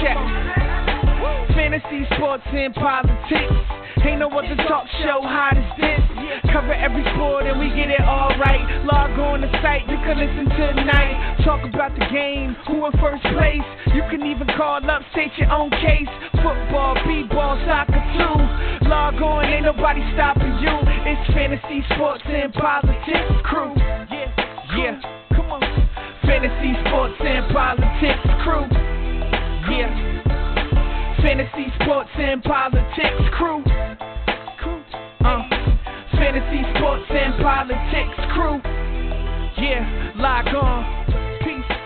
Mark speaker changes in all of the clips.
Speaker 1: Check. Fantasy, sports, and politics. Ain't no other talk show hot as this. Cover every sport and we get it all right. Log on the site, you can listen tonight. Talk about the game, who in first place. You can even call up, state your own case. Football, b-ball, soccer too. Log on, ain't nobody stopping you. It's fantasy, sports, and politics crew. Fantasy, sports, and politics crew. Uh, fantasy, sports, and politics crew. Yeah, log on. Peace.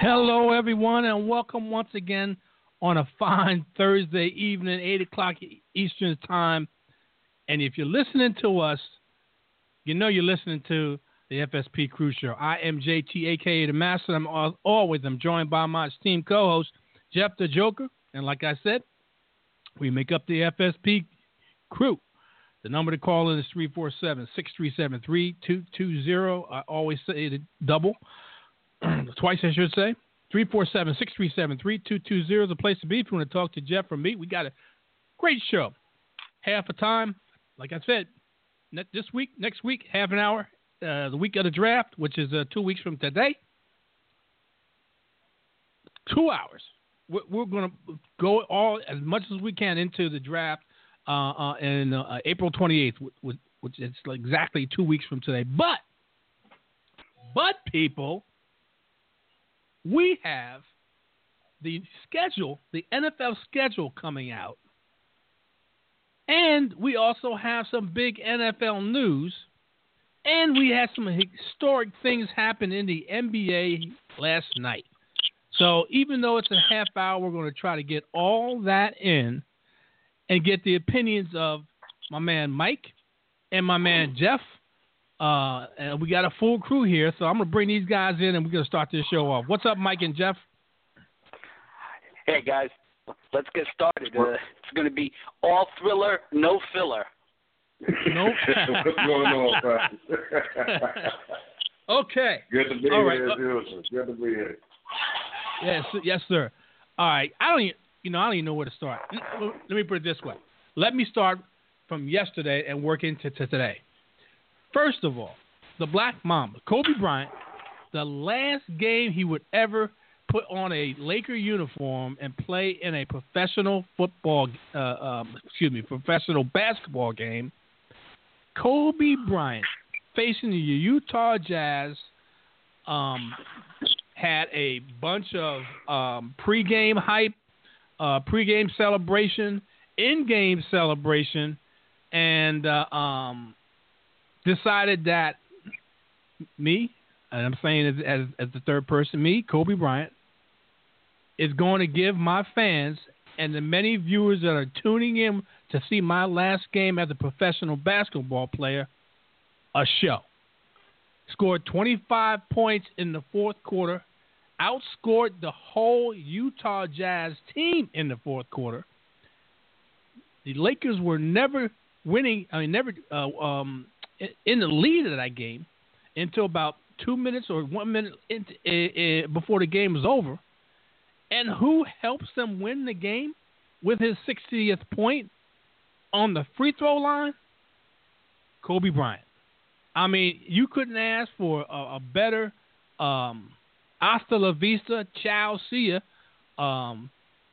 Speaker 2: Hello, everyone, and welcome once again on a fine Thursday evening, 8 o'clock Eastern Time. And if you're listening to us, you know you're listening to the FSP Crew Show. I am JT, aka the Master. I'm al- always I'm joined by my esteemed co-host Jeff the Joker, and like I said, we make up the FSP Crew. The number to call in is 347-637-3220. I always say the double, twice I should say. 347-637-3220 is the place to be if you want to talk to Jeff or me. We got a great show. Half a time, like I said, this week, next week, half an hour, uh, the week of the draft, which is uh, two weeks from today. Two hours. We're, we're going to go all as much as we can into the draft uh, uh, in uh, April 28th, which, which is exactly two weeks from today. But, but people, we have the schedule, the NFL schedule coming out. And we also have some big NFL news. And we had some historic things happen in the NBA last night. So even though it's a half hour, we're going to try to get all that in and get the opinions of my man Mike and my man Jeff. Uh, and we got a full crew here, so I'm going to bring these guys in and we're going to start this show off. What's up, Mike and Jeff?
Speaker 3: Hey guys, let's get started. Uh, it's going to be all thriller, no filler.
Speaker 2: Nope.
Speaker 4: What's going on,
Speaker 2: okay.
Speaker 4: Good to be
Speaker 2: All right,
Speaker 4: here,
Speaker 2: look-
Speaker 4: Wilson. Good to be here.
Speaker 2: Yes, yes, sir. All right. I don't even, you know, I don't even know where to start. Let me put it this way. Let me start from yesterday and work into to today. First of all, the Black Mamba, Kobe Bryant, the last game he would ever put on a Laker uniform and play in a professional football, uh, um, excuse me, professional basketball game. Kobe Bryant facing the Utah Jazz um, had a bunch of um, pregame hype, uh, pregame celebration, in-game celebration, and uh, um, decided that me, and I'm saying as, as, as the third person, me, Kobe Bryant, is going to give my fans and the many viewers that are tuning in to see my last game as a professional basketball player a show. Scored 25 points in the fourth quarter, outscored the whole Utah Jazz team in the fourth quarter. The Lakers were never winning, I mean, never uh, um, in the lead of that game until about two minutes or one minute uh, before the game was over. And who helps them win the game with his 60th point on the free throw line? Kobe Bryant. I mean, you couldn't ask for a, a better um, hasta la vista, ciao, see ya, um,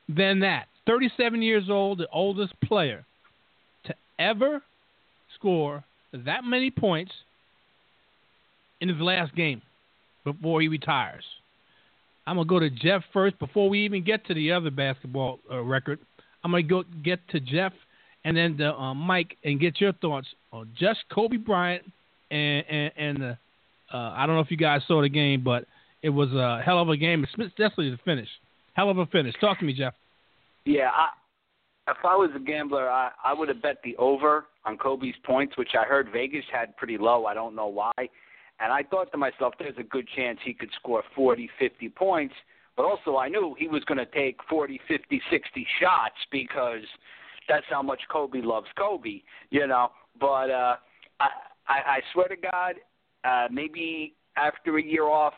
Speaker 2: than that. 37 years old, the oldest player to ever score that many points in his last game before he retires. I'm gonna go to Jeff first before we even get to the other basketball uh, record. I'm gonna go get to Jeff and then to uh, Mike and get your thoughts on just Kobe Bryant and and, and the. Uh, I don't know if you guys saw the game, but it was a hell of a game, especially the finish. Hell of a finish. Talk to me, Jeff.
Speaker 3: Yeah, I, if I was a gambler, I, I would have bet the over on Kobe's points, which I heard Vegas had pretty low. I don't know why. And I thought to myself, there's a good chance he could score 40, 50 points. But also, I knew he was going to take 40, 50, 60 shots because that's how much Kobe loves Kobe, you know. But uh, I, I, swear to God, uh, maybe after a year off,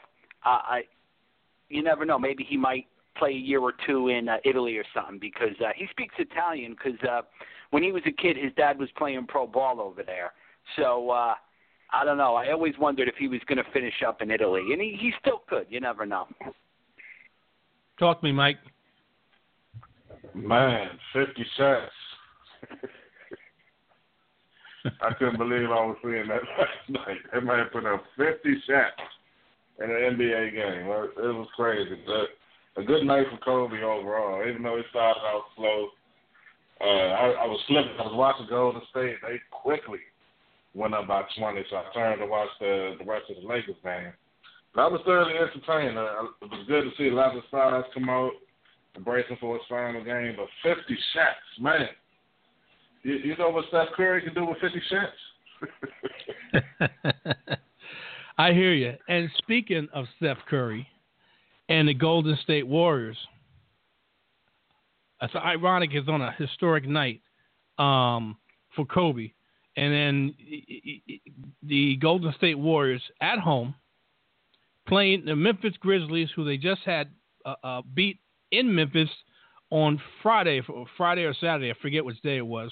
Speaker 3: uh, I, you never know. Maybe he might play a year or two in uh, Italy or something because uh, he speaks Italian. Because uh, when he was a kid, his dad was playing pro ball over there. So uh, I don't know. I always wondered if he was going to finish up in Italy, and he, he still could. You never know.
Speaker 2: Talk to me, Mike.
Speaker 4: Man, 50 shots. I couldn't believe I was seeing that last night. That man put up 50 shots in an NBA game. It was crazy. But a good night for Kobe overall. Even though it started out slow, uh, I, I was slipping. I was watching Golden State. They quickly went up by 20, so I turned to watch the, the rest of the Lakers game. But I was thoroughly entertained. Uh, it was good to see a lot of stars come out embracing for his final game. But 50 shots, man. You, you know what Steph Curry can do with 50 shots?
Speaker 2: I hear you. And speaking of Steph Curry and the Golden State Warriors, it's ironic. It's on a historic night um, for Kobe, and then the Golden State Warriors at home playing the Memphis Grizzlies, who they just had uh, uh, beat in Memphis on Friday, Friday or Saturday, I forget which day it was,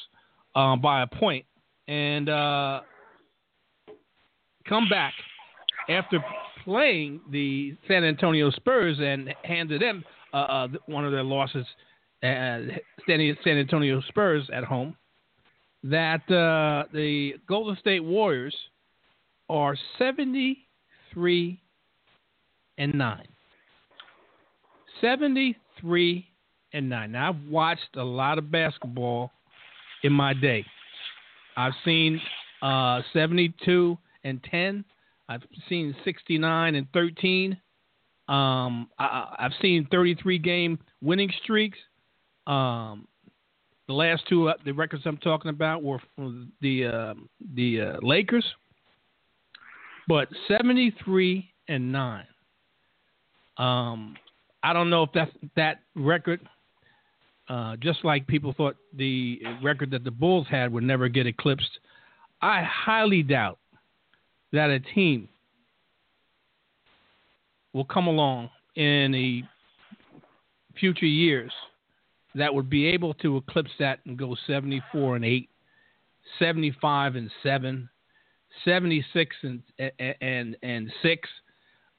Speaker 2: um, by a point, and uh, come back after playing the San Antonio Spurs and handed them uh, uh, one of their losses, uh, San Antonio Spurs at home, that uh, the Golden State Warriors are 73 and 9. 73 and 9. Now, I've watched a lot of basketball in my day. I've seen uh, 72 and 10. I've seen 69 and 13. Um, I, have seen 33 game winning streaks. Um, the last two, uh, the records I'm talking about were from the uh, the uh, Lakers, but 73 and nine. Um, I don't know if that that record uh, just like people thought the record that the Bulls had would never get eclipsed, I highly doubt that a team will come along in the future years that would be able to eclipse that and go 74 and 8, 75 and 7, 76 and and and 6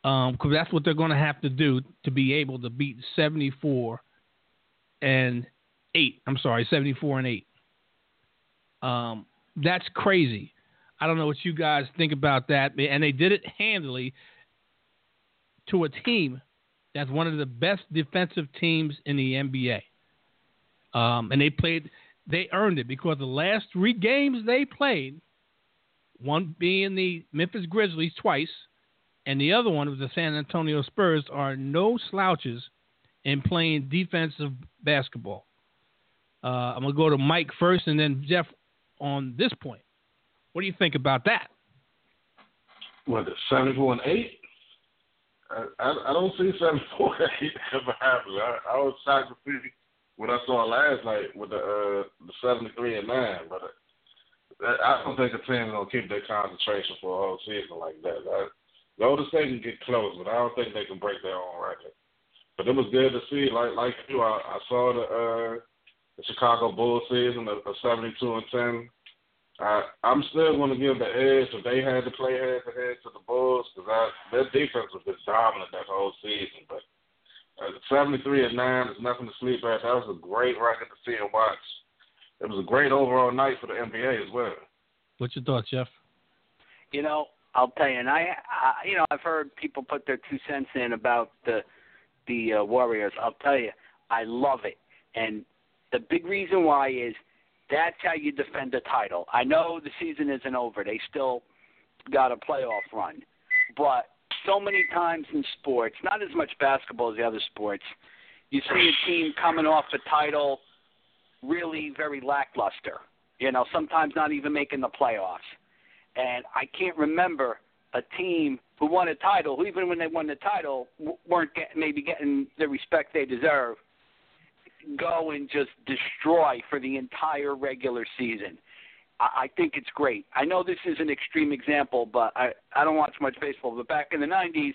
Speaker 2: um cuz that's what they're going to have to do to be able to beat 74 and eight. I'm sorry, 74 and eight. Um, that's crazy. I don't know what you guys think about that. And they did it handily to a team that's one of the best defensive teams in the NBA. Um, and they played, they earned it because the last three games they played, one being the Memphis Grizzlies twice, and the other one was the San Antonio Spurs, are no slouches in playing defensive basketball. Uh, I'm gonna go to Mike first, and then Jeff on this point. What do you think about that?
Speaker 4: What the and eight? I, I, I don't see seventy-four and eight ever happen. I, I was shocked to see what I saw last night with the uh, the seventy-three and nine, but uh, I don't think a team gonna keep their concentration for a whole season like that. I, Golden State can get close, but I don't think they can break their own record. But it was good to see. Like like you, I, I saw the uh, the Chicago Bulls season of, of seventy two and ten. I, I'm still going to give the edge if they had to play head to head to the Bulls because their defense was just dominant that whole season. But uh, 73 and 9 is nothing to sleep at. That was a great record to see and watch. It was a great overall night for the NBA as well.
Speaker 2: What's your thoughts, Jeff?
Speaker 3: You know, I'll tell you, and I, I, you know, I've heard people put their two cents in about the the uh, Warriors, I'll tell you, I love it. And the big reason why is that's how you defend the title. I know the season isn't over; they still got a playoff run, but so many times in sports, not as much basketball as the other sports, you see a team coming off a title really very lackluster. You know, sometimes not even making the playoffs. And I can't remember a team who won a title, who even when they won the title weren't get, maybe getting the respect they deserve, go and just destroy for the entire regular season. I, I think it's great. I know this is an extreme example, but I I don't watch much baseball. But back in the '90s,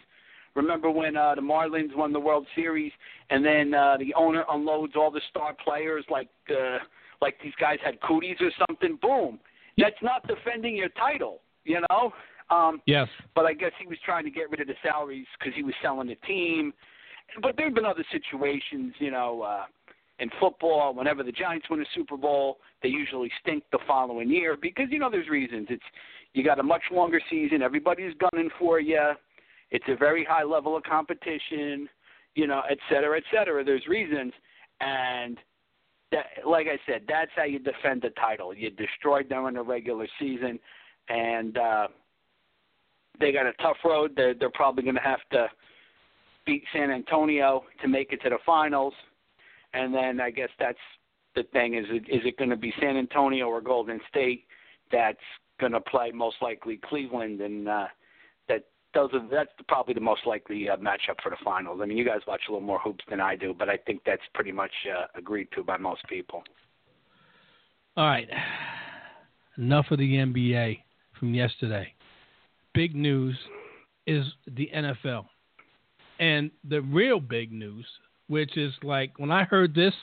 Speaker 3: remember when uh, the Marlins won the World Series, and then uh, the owner unloads all the star players like uh, like these guys had cooties or something. Boom. That's not defending your title, you know. Um,
Speaker 2: Yes.
Speaker 3: but I guess he was trying to get rid of the salaries because he was selling the team. But there have been other situations, you know, uh, in football. Whenever the Giants win a Super Bowl, they usually stink the following year because you know there's reasons. It's you got a much longer season. Everybody's gunning for you. It's a very high level of competition, you know, et cetera, et cetera. There's reasons, and that, like I said, that's how you defend the title. You destroyed them in the regular season, and uh, they got a tough road. They're, they're probably going to have to beat San Antonio to make it to the finals, and then I guess that's the thing: is it, is it going to be San Antonio or Golden State that's going to play most likely Cleveland, and uh, that those are that's probably the most likely uh, matchup for the finals. I mean, you guys watch a little more hoops than I do, but I think that's pretty much uh, agreed to by most people.
Speaker 2: All right. Enough of the NBA from yesterday. Big news is the NFL. And the real big news, which is like when I heard this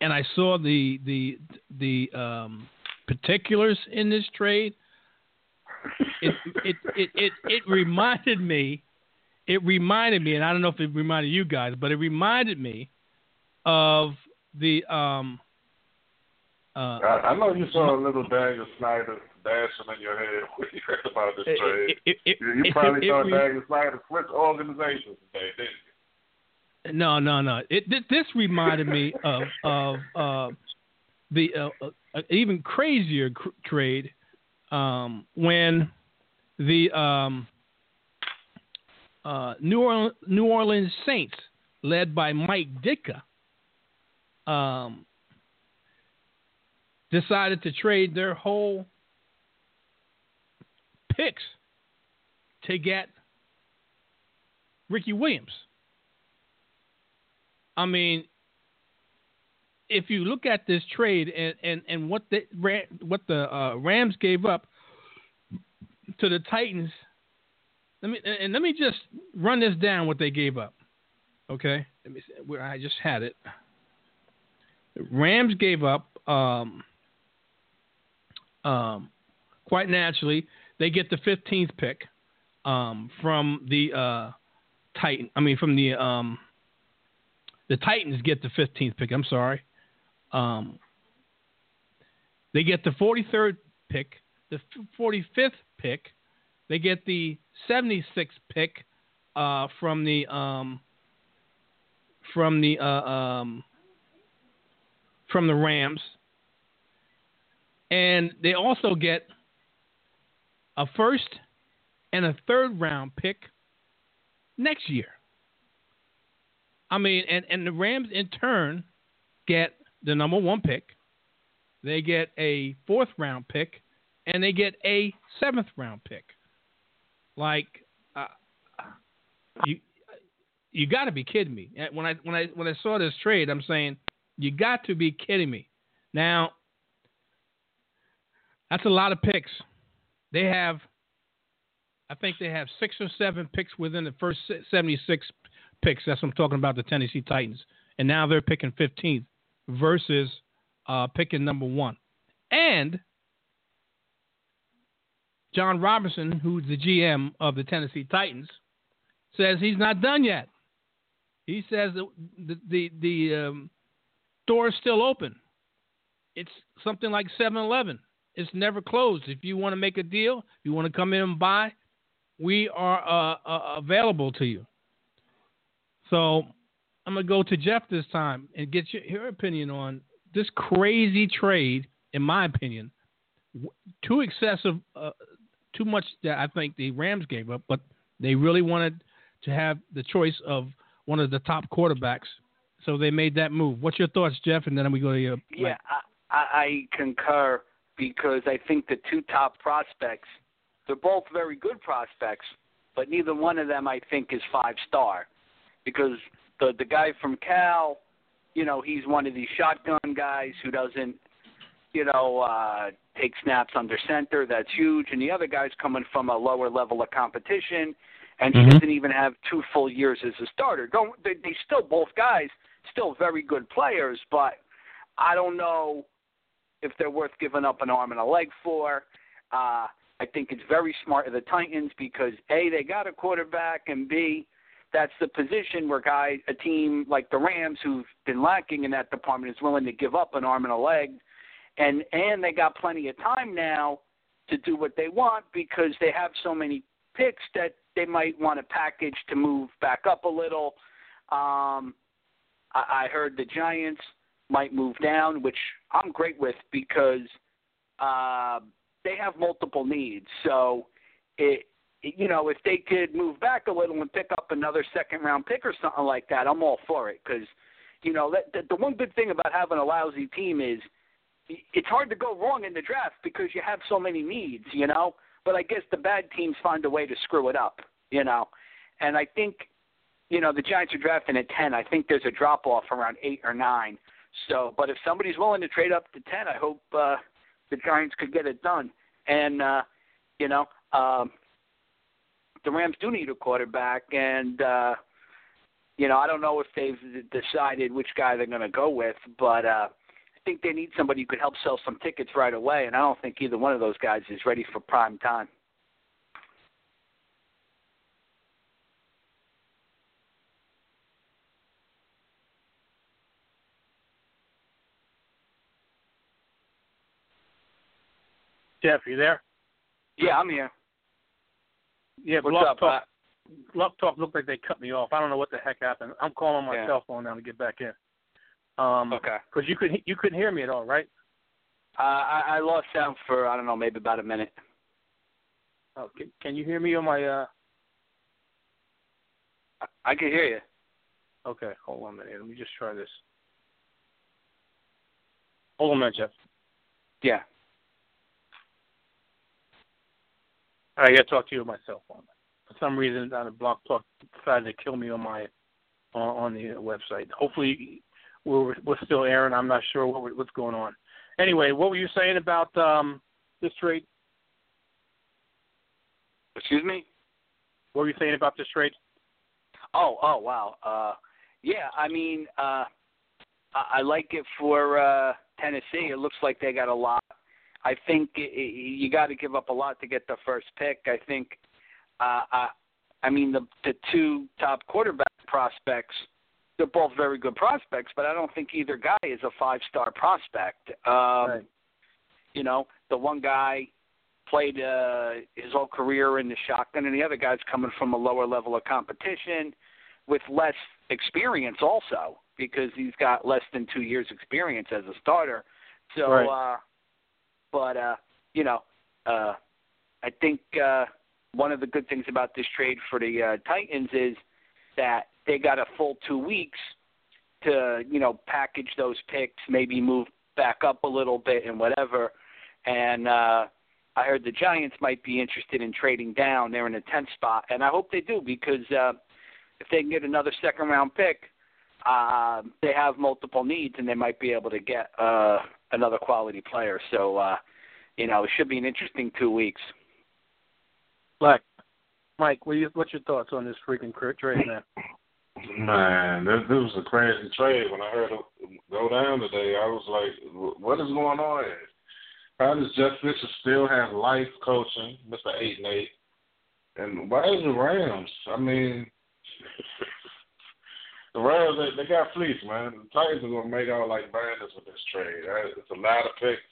Speaker 2: and I saw the the the um, particulars in this trade, it it, it it it reminded me it reminded me, and I don't know if it reminded you guys, but it reminded me of the um uh,
Speaker 4: I, I know you saw a little Daniel Snyder dashing in your head when you heard about this
Speaker 2: it-
Speaker 4: trade.
Speaker 2: it- it-
Speaker 4: you, you probably thought Daniel Snyder switched organizations today, didn't you?
Speaker 2: No, no, no. It thi- this reminded me of of uh, the uh, uh, even crazier cr- trade um, when the um, uh, New Orleans, New Orleans Saints, led by Mike Ditka, um, decided to trade their whole picks to get Ricky Williams. I mean, if you look at this trade and, and, and what the what the uh, Rams gave up to the Titans, let me and let me just run this down what they gave up. Okay, let me see, where I just had it. Rams gave up um, um, quite naturally. They get the 15th pick um, from the uh, Titan. I mean, from the um, the Titans get the 15th pick. I'm sorry. Um, they get the 43rd pick, the 45th pick. They get the 76th pick uh, from the um, from the uh, um, from the Rams, and they also get a first and a third round pick next year. I mean, and, and the Rams in turn get the number one pick. They get a fourth round pick, and they get a seventh round pick. Like, uh, you you got to be kidding me. When I when I when I saw this trade, I'm saying you got to be kidding me. Now, that's a lot of picks. They have, I think they have six or seven picks within the first 76 picks. That's what I'm talking about, the Tennessee Titans. And now they're picking 15th versus uh, picking number one. And Jon Robinson, who's the GM of the Tennessee Titans, says he's not done yet. He says the the the, um, door is still open. It's something like 7-Eleven. It's never closed. If you want to make a deal, you want to come in and buy, we are uh, uh, available to you. So I'm gonna go to Jeff this time and get your, your opinion on this crazy trade. In my opinion, too excessive, uh, too much that I think the Rams gave up, but they really wanted to have the choice of one of the top quarterbacks, so they made that move. What's your thoughts, Jeff? And then we go to your
Speaker 3: Yeah, I, I, I concur because I think the two top prospects, they're both very good prospects, but neither one of them I think is five star, because the the guy from Cal, you know, he's one of these shotgun guys who doesn't, you know, uh, take snaps under center. That's huge, and the other guy's coming from a lower level of competition, and he
Speaker 2: Mhm.
Speaker 3: doesn't even have two full years as a starter. Don't they? They still both guys, still very good players, but I don't know if they're worth giving up an arm and a leg for. Uh, I think it's very smart of the Titans because a they got a quarterback and b that's the position where guy a team like the Rams who've been lacking in that department is willing to give up an arm and a leg, and and they got plenty of time now to do what they want because they have so many picks that they might want to package to move back up a little. Um, I, I heard the Giants might move down, which I'm great with because uh, they have multiple needs. So, it, you know, if they could move back a little and pick up another second round pick or something like that, I'm all for it. Because, you know, that, the, the one good thing about having a lousy team is it's hard to go wrong in the draft because you have so many needs, you know. But I guess the bad teams find a way to screw it up, you know. And I think, you know, the Giants are drafting at ten. I think there's a drop off around eight or nine. So, but if somebody's willing to trade up to ten, I hope uh, the Giants could get it done. And uh, you know, um, the Rams do need a quarterback, and uh, you know, I don't know if they've decided which guy they're going to go with, but uh, I think they need somebody who could help sell some tickets right away. And I don't think either one of those guys is ready for prime time.
Speaker 5: Jeff, you there?
Speaker 3: Yeah, I'm here.
Speaker 5: Yeah,
Speaker 3: What's
Speaker 5: Block
Speaker 3: up?
Speaker 5: Talk. Blog Talk looked like they cut me off. I don't know what the heck happened. I'm calling on my
Speaker 3: Yeah.
Speaker 5: cell phone now to get back in. Um,
Speaker 3: Okay.
Speaker 5: Because you could you couldn't hear me at all, right?
Speaker 3: Uh, I, I lost sound for I don't know, maybe about a minute.
Speaker 5: Oh, can, can you hear me on my? uh
Speaker 3: I, I can hear you.
Speaker 5: Okay, hold on a minute. Let me just try this. Hold on a minute, Jeff.
Speaker 3: Yeah.
Speaker 5: I got to talk to you on my cell phone. For some reason, on the Blog Talk decided to kill me on my on, on the website. Hopefully, we're we're still airing. I'm not sure what what's going on. Anyway, what were you saying about um this trade?
Speaker 3: Excuse me.
Speaker 5: What were you saying about this trade?
Speaker 3: Oh, oh, wow. Uh, yeah, I mean, uh, I, I like it for uh, Tennessee. It looks like they got a lot. I think i i you got to give up a lot to get the first pick. I think, uh, I, I mean, the the two top quarterback prospects, they're both very good prospects, but I don't think either guy is a five star prospect. Um,
Speaker 5: Right.
Speaker 3: You know, the one guy played uh, his whole career in the shotgun, and the other guy's coming from a lower level of competition with less experience, also because he's got less than two years experience as a starter. So,
Speaker 5: Right.
Speaker 3: uh, but uh, you know, uh, I think uh, one of the good things about this trade for the uh, Titans is that they got a full two weeks to you know package those picks, maybe move back up a little bit and whatever. And uh, I heard the Giants might be interested in trading down. They're in a tenth spot, and I hope they do because uh, if they can get another second round pick, uh, they have multiple needs, and they might be able to get uh, another quality player. So, uh, you know, it should be an interesting two weeks.
Speaker 5: Black, Mike, what you, what's your thoughts on this freaking trade, man?
Speaker 4: Man, this, this was a crazy trade. When I heard it go down today, I was like, "What is going on?" Here? How does Jeff Fisher still have life coaching, Mister Eight and Eight, and why is the Rams? I mean, the Rams they, they got fleece, man. The Titans are gonna make out like bandits with this trade. Right? It's a lot of picks.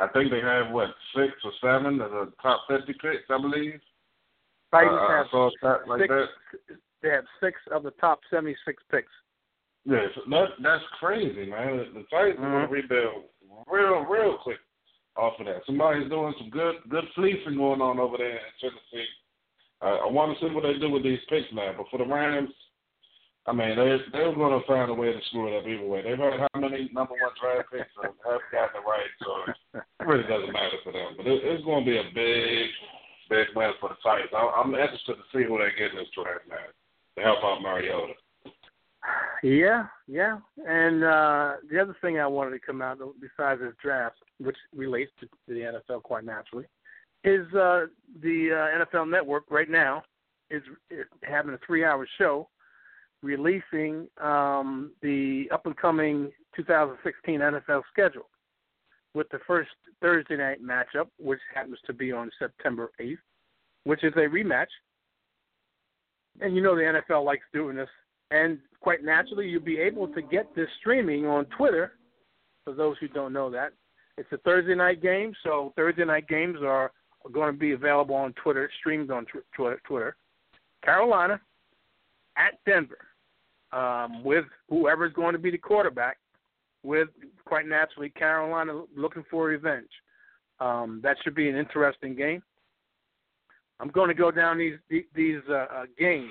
Speaker 4: I think they have what six or seven of the top fifty picks, I believe.
Speaker 5: Titans
Speaker 4: Uh, I
Speaker 5: have
Speaker 4: saw a stat like
Speaker 5: six,
Speaker 4: that.
Speaker 5: They have six of the top seventy-six picks.
Speaker 4: Yeah, so that that's crazy, man. The Titans are gonna
Speaker 5: Mhm.
Speaker 4: rebuild real, real quick off of that. Somebody's doing some good, good fleecing going on over there in Tennessee. Uh, I want to see what they do with these picks now. But for the Rams, I mean, they they're going to find a way to screw it up either way. They've had how many number one draft picks haven't gotten it right, so it really doesn't matter for them. But it, it's going to be a big, big win for the Titans. I, I'm interested to see who they get in this draft now to help out Mariota.
Speaker 5: Yeah, yeah. And uh the other thing I wanted to come out besides this draft, which relates to, to the NFL quite naturally, is uh the uh, NFL Network right now is, is having a three-hour show releasing um the up and coming 2016 NFL schedule with the first Thursday night matchup, which happens to be on September 8th, which is a rematch. And you know the NFL likes doing this and quite naturally, you'll be able to get this streaming on Twitter. For those who don't know that, it's a Thursday night game, so Thursday night games are, going to be available on Twitter, streamed on. Twitter. Carolina at Denver, um, with whoever's going to be the quarterback. With quite naturally Carolina looking for revenge. Um, that should be an interesting game. I'm going to go down these these uh, uh, games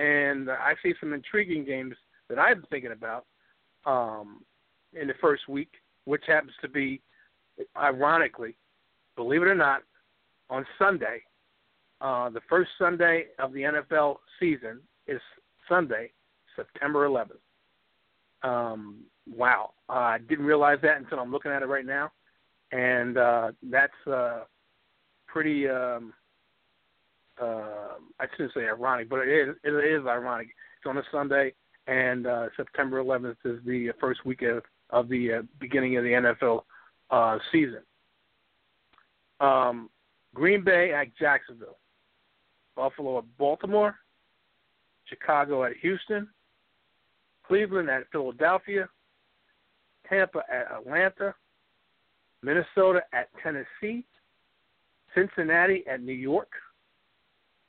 Speaker 5: and I see some intriguing games that I'm thinking about um, in the first week, which happens to be, ironically, believe it or not, on Sunday. Uh, the first Sunday of the NFL season is Sunday, September 11th. Um, wow, uh, I didn't realize that until I'm looking at it right now, and uh, that's uh, pretty. Um, uh, I shouldn't say ironic, but it is, it is ironic. It's on a Sunday, and uh, September 11th is the first week of, of the uh, beginning of the NFL uh, season. Um, Green Bay at Jacksonville, Buffalo at Baltimore, Chicago at Houston, Cleveland at Philadelphia, Tampa at Atlanta, Minnesota at Tennessee, Cincinnati at New York,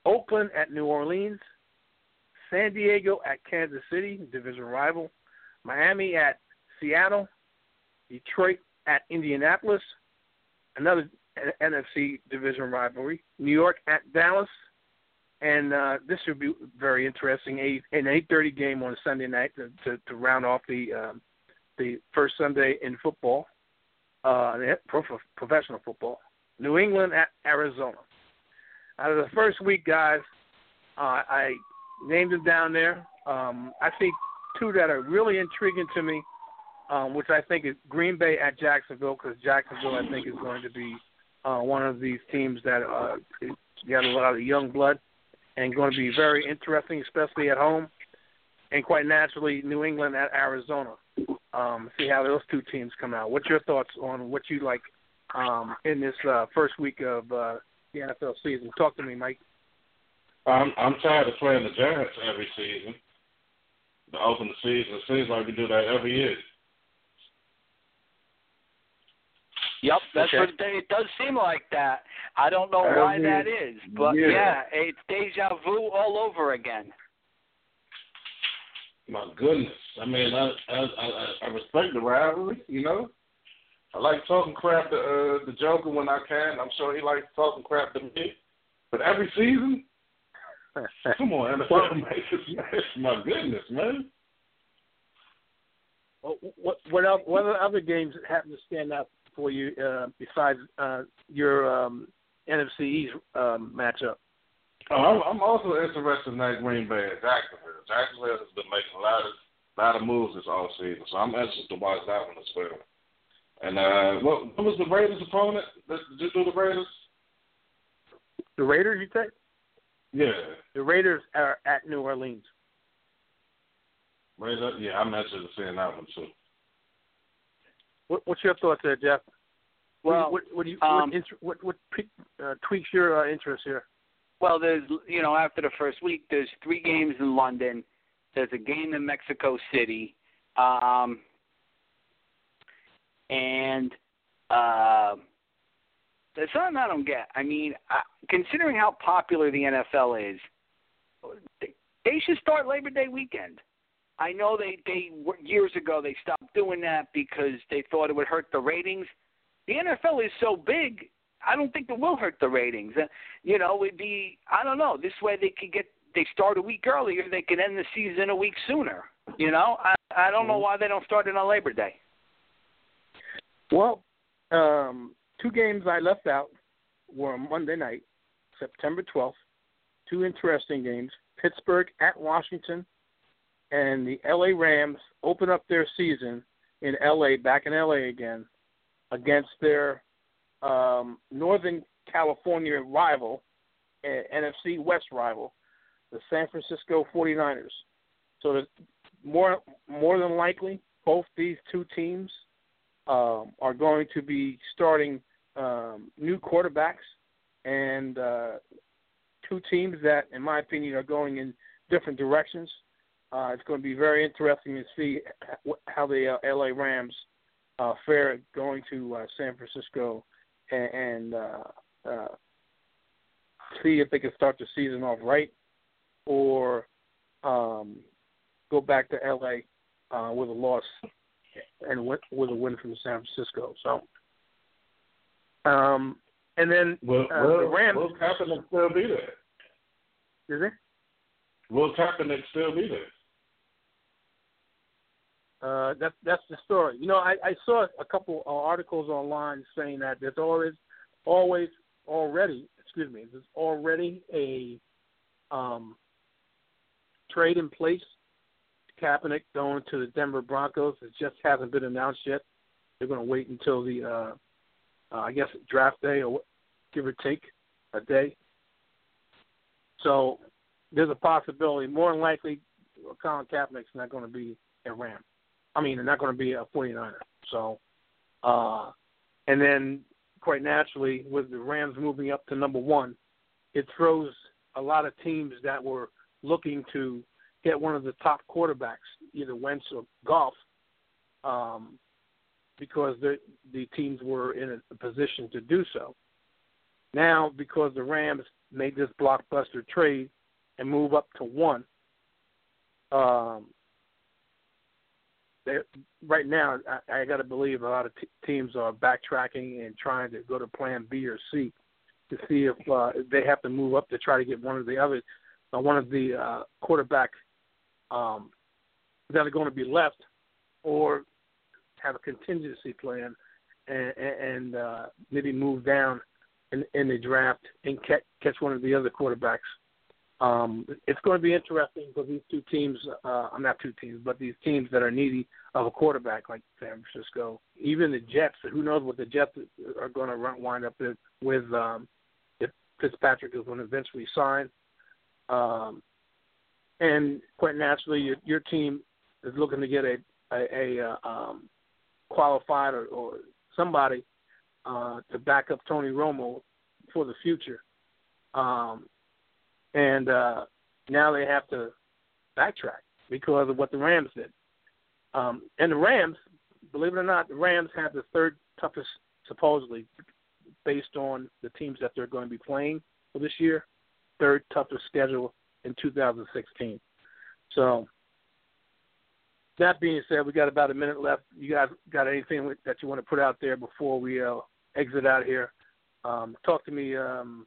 Speaker 5: Oakland at New Orleans, San Diego at Kansas City, division rival, Miami at Seattle, Detroit at Indianapolis, another NFC division rivalry, New York at Dallas, and uh, this should be very interesting. A, an 8:30 game on a Sunday night to, to, to round off the um, the first Sunday in football, uh, professional football. New England at Arizona out of the first week, guys, uh, I named them down there. Um, I see two that are really intriguing to me, um, which I think is Green Bay at Jacksonville, because Jacksonville, I think, is going to be uh, one of these teams that uh, got a lot of young blood and going to be very interesting, especially at home. And quite naturally, New England at Arizona. Um, see how those two teams come out. What's your thoughts on what you like um, in this uh, first week of uh, the NFL season. Talk to me, Mike.
Speaker 4: I'm I'm tired of playing the Giants every season. To open the season, it seems like we do that every year.
Speaker 3: That's
Speaker 5: Okay.
Speaker 3: what they, it does seem like that. I don't know why
Speaker 4: Every
Speaker 3: that is, but
Speaker 4: year.
Speaker 3: yeah, it's deja vu all over again.
Speaker 4: My goodness, I mean, I I I, I respect the rivalry, you know. I like talking crap to uh, the Joker when I can. I'm sure he likes talking crap to me. But every season, come on, NFL, make this. My goodness, man.
Speaker 5: What what what, else, what other games that happen to stand out for you uh, besides uh, your um, NFC East um, matchup?
Speaker 4: Oh, I'm, I'm also interested in that Green Bay and Jacksonville. Jacksonville has been making a lot of lot of moves this all season, so I'm interested to watch that one as well. And uh, what, what was the Raiders' opponent? Did you do the Raiders?
Speaker 5: The Raiders, you say?
Speaker 4: Yeah,
Speaker 5: The Raiders are at New Orleans.
Speaker 4: Raiders. Yeah, I'm interested in seeing that one too.
Speaker 5: What, what's your thoughts there, Jeff?
Speaker 3: Well,
Speaker 5: what what, do you,
Speaker 3: um,
Speaker 5: what, what, uh, tweaks your uh, interest here?
Speaker 3: Well, there's you know after the first week, there's three games in London. There's a game in Mexico City, um, and uh, there's something I don't get. I mean, I, considering how popular the NFL is, they should start Labor Day weekend. I know they they years ago they stopped doing that because they thought it would hurt the ratings. The NFL is so big, I don't think it will hurt the ratings. And you know, it'd be I don't know. This way they could get they start a week earlier, they can end the season a week sooner. You know, I I don't know why they don't start it on Labor Day.
Speaker 5: Well, um, two games I left out were on Monday night, September 12th. Two interesting games. Pittsburgh at Washington, and the LA Rams open up their season in LA, back in LA again, against their um, Northern California rival, NFC West rival, the San Francisco 49ers. So that more more than likely, both these two teams um, are going to be starting um, new quarterbacks and uh, two teams that, in my opinion, are going in different directions. Uh, it's going to be very interesting to see how the uh, LA Rams uh, fare going to uh, San Francisco and, and uh, uh, see if they can start the season off right or um, go back to LA uh, with a loss and with, with a win from San Francisco. So, um, and then
Speaker 4: Will,
Speaker 5: uh,
Speaker 4: will,
Speaker 5: the Rams.
Speaker 4: will Kaepernick still be there?
Speaker 5: Is it?
Speaker 4: Will Kaepernick still be there?
Speaker 5: Uh, that's that's the story. You know, I, I saw a couple of articles online saying that there's always always already excuse me there's already a um, trade in place. Kaepernick going to the Denver Broncos. It just hasn't been announced yet. They're going to wait until the uh, uh, I guess draft day or give or take a day. So there's a possibility. More than likely, Colin Kaepernick's not going to be a Ram. I mean, they're not going to be a 49er. So, uh, and then quite naturally, with the Rams moving up to number one, it throws a lot of teams that were looking to get one of the top quarterbacks, either Wentz or Goff, um, because the the teams were in a position to do so. Now, because the Rams made this blockbuster trade and move up to one, um, they, right now, I, I got to believe a lot of t- teams are backtracking and trying to go to Plan B or C to see if uh, they have to move up to try to get one of the other, uh, one of the uh, quarterback um, that are going to be left, or have a contingency plan and, and uh, maybe move down in, in the draft and catch, catch one of the other quarterbacks um, it's going to be interesting for these two teams. Uh, I'm not two teams, but these teams that are needy of a quarterback like San Francisco, even the Jets. Who knows what the Jets are going to run, wind up with, um, if Fitzpatrick is going to eventually sign. Um, and quite naturally, your, your team is looking to get a a, a uh, um, qualified or, or somebody uh, to back up Tony Romo for the future. Um, and uh, now they have to backtrack because of what the Rams did. Um, and the Rams, believe it or not, the Rams have the third toughest, supposedly, based on the teams that they're going to be playing for this year, third toughest schedule in 2016. So, that being said, we got about a minute left. You guys got anything that you want to put out there before we uh, exit out here? Um, talk to me, um,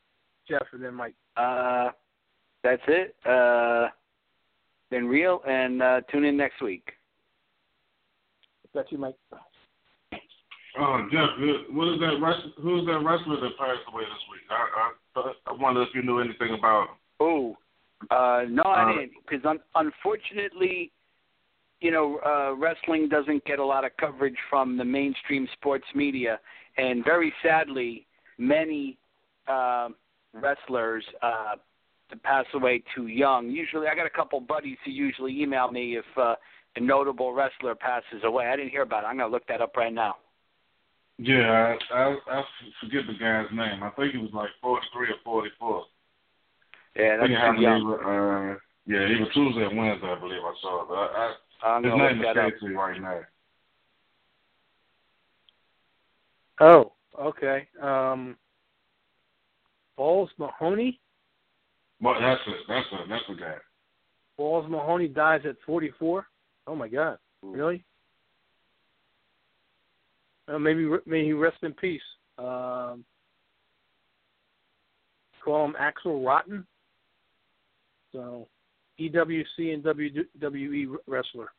Speaker 5: Jeff, and then Mike.
Speaker 3: Uh, that's it. Uh, been real, and uh, tune in next week.
Speaker 5: That's you, Mike.
Speaker 4: Oh, Jeff, what is that wrestler? Who's that wrestler that passed away this week? I I, I wonder if you knew anything about.
Speaker 3: Oh, uh, no, I
Speaker 4: Uh,
Speaker 3: didn't. Because un- unfortunately, you know, uh, wrestling doesn't get a lot of coverage from the mainstream sports media, and very sadly, many uh, wrestlers uh, to pass away too young. Usually, I got a couple buddies who usually email me if uh, a notable wrestler passes away. I didn't hear about it. I'm gonna look that up right now.
Speaker 4: Yeah, I, I I forget the guy's name. I think he was like forty three or forty four.
Speaker 3: Yeah,
Speaker 4: I think
Speaker 3: that's too young.
Speaker 4: either, uh, yeah, either Tuesday or Wednesday, I believe I saw it. But I,
Speaker 3: I'm
Speaker 4: I, his
Speaker 3: gonna
Speaker 4: name
Speaker 3: look that up.
Speaker 4: escapes me right now.
Speaker 5: Oh, okay. Um, Balls Mahoney.
Speaker 4: But that's it. That's it. That's the guy.
Speaker 5: Balls Mahoney dies at 44. Oh my God! Really? Uh, maybe may he rest in peace. Um, call him Axl Rotten. So, EWC and WWE wrestler,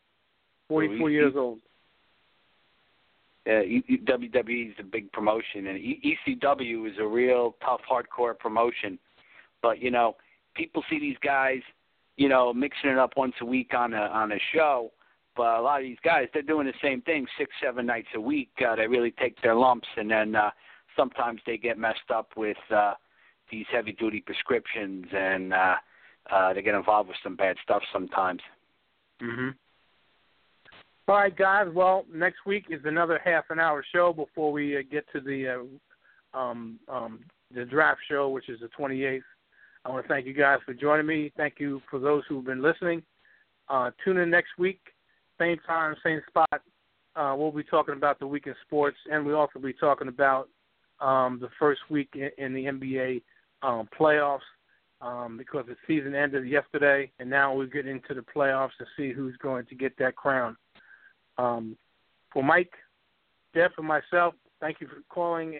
Speaker 5: forty-four years old.
Speaker 3: Uh, WWE is a big promotion, and ECW is a real tough, hardcore promotion. But you know, people see these guys, you know, mixing it up once a week on a on a show. But a lot of these guys, they're doing the same thing six, seven nights a week. Uh, they really take their lumps, and then uh, sometimes they get messed up with uh, these heavy duty prescriptions, and uh, uh, they get involved with some bad stuff sometimes.
Speaker 5: Mhm. All right, guys. Well, next week is another half an hour show before we uh, get to the uh, um, um, the draft show, which is the 28th. I want to thank you guys for joining me. Thank you for those who've been listening. Uh, tune in next week, same time, same spot. Uh, we'll be talking about the week in sports, and we'll also be talking about um, the first week in, in the NBA um, playoffs um, because the season ended yesterday, and now we get into the playoffs to see who's going to get that crown. Um, for Mike, Jeff, and myself, thank you for calling.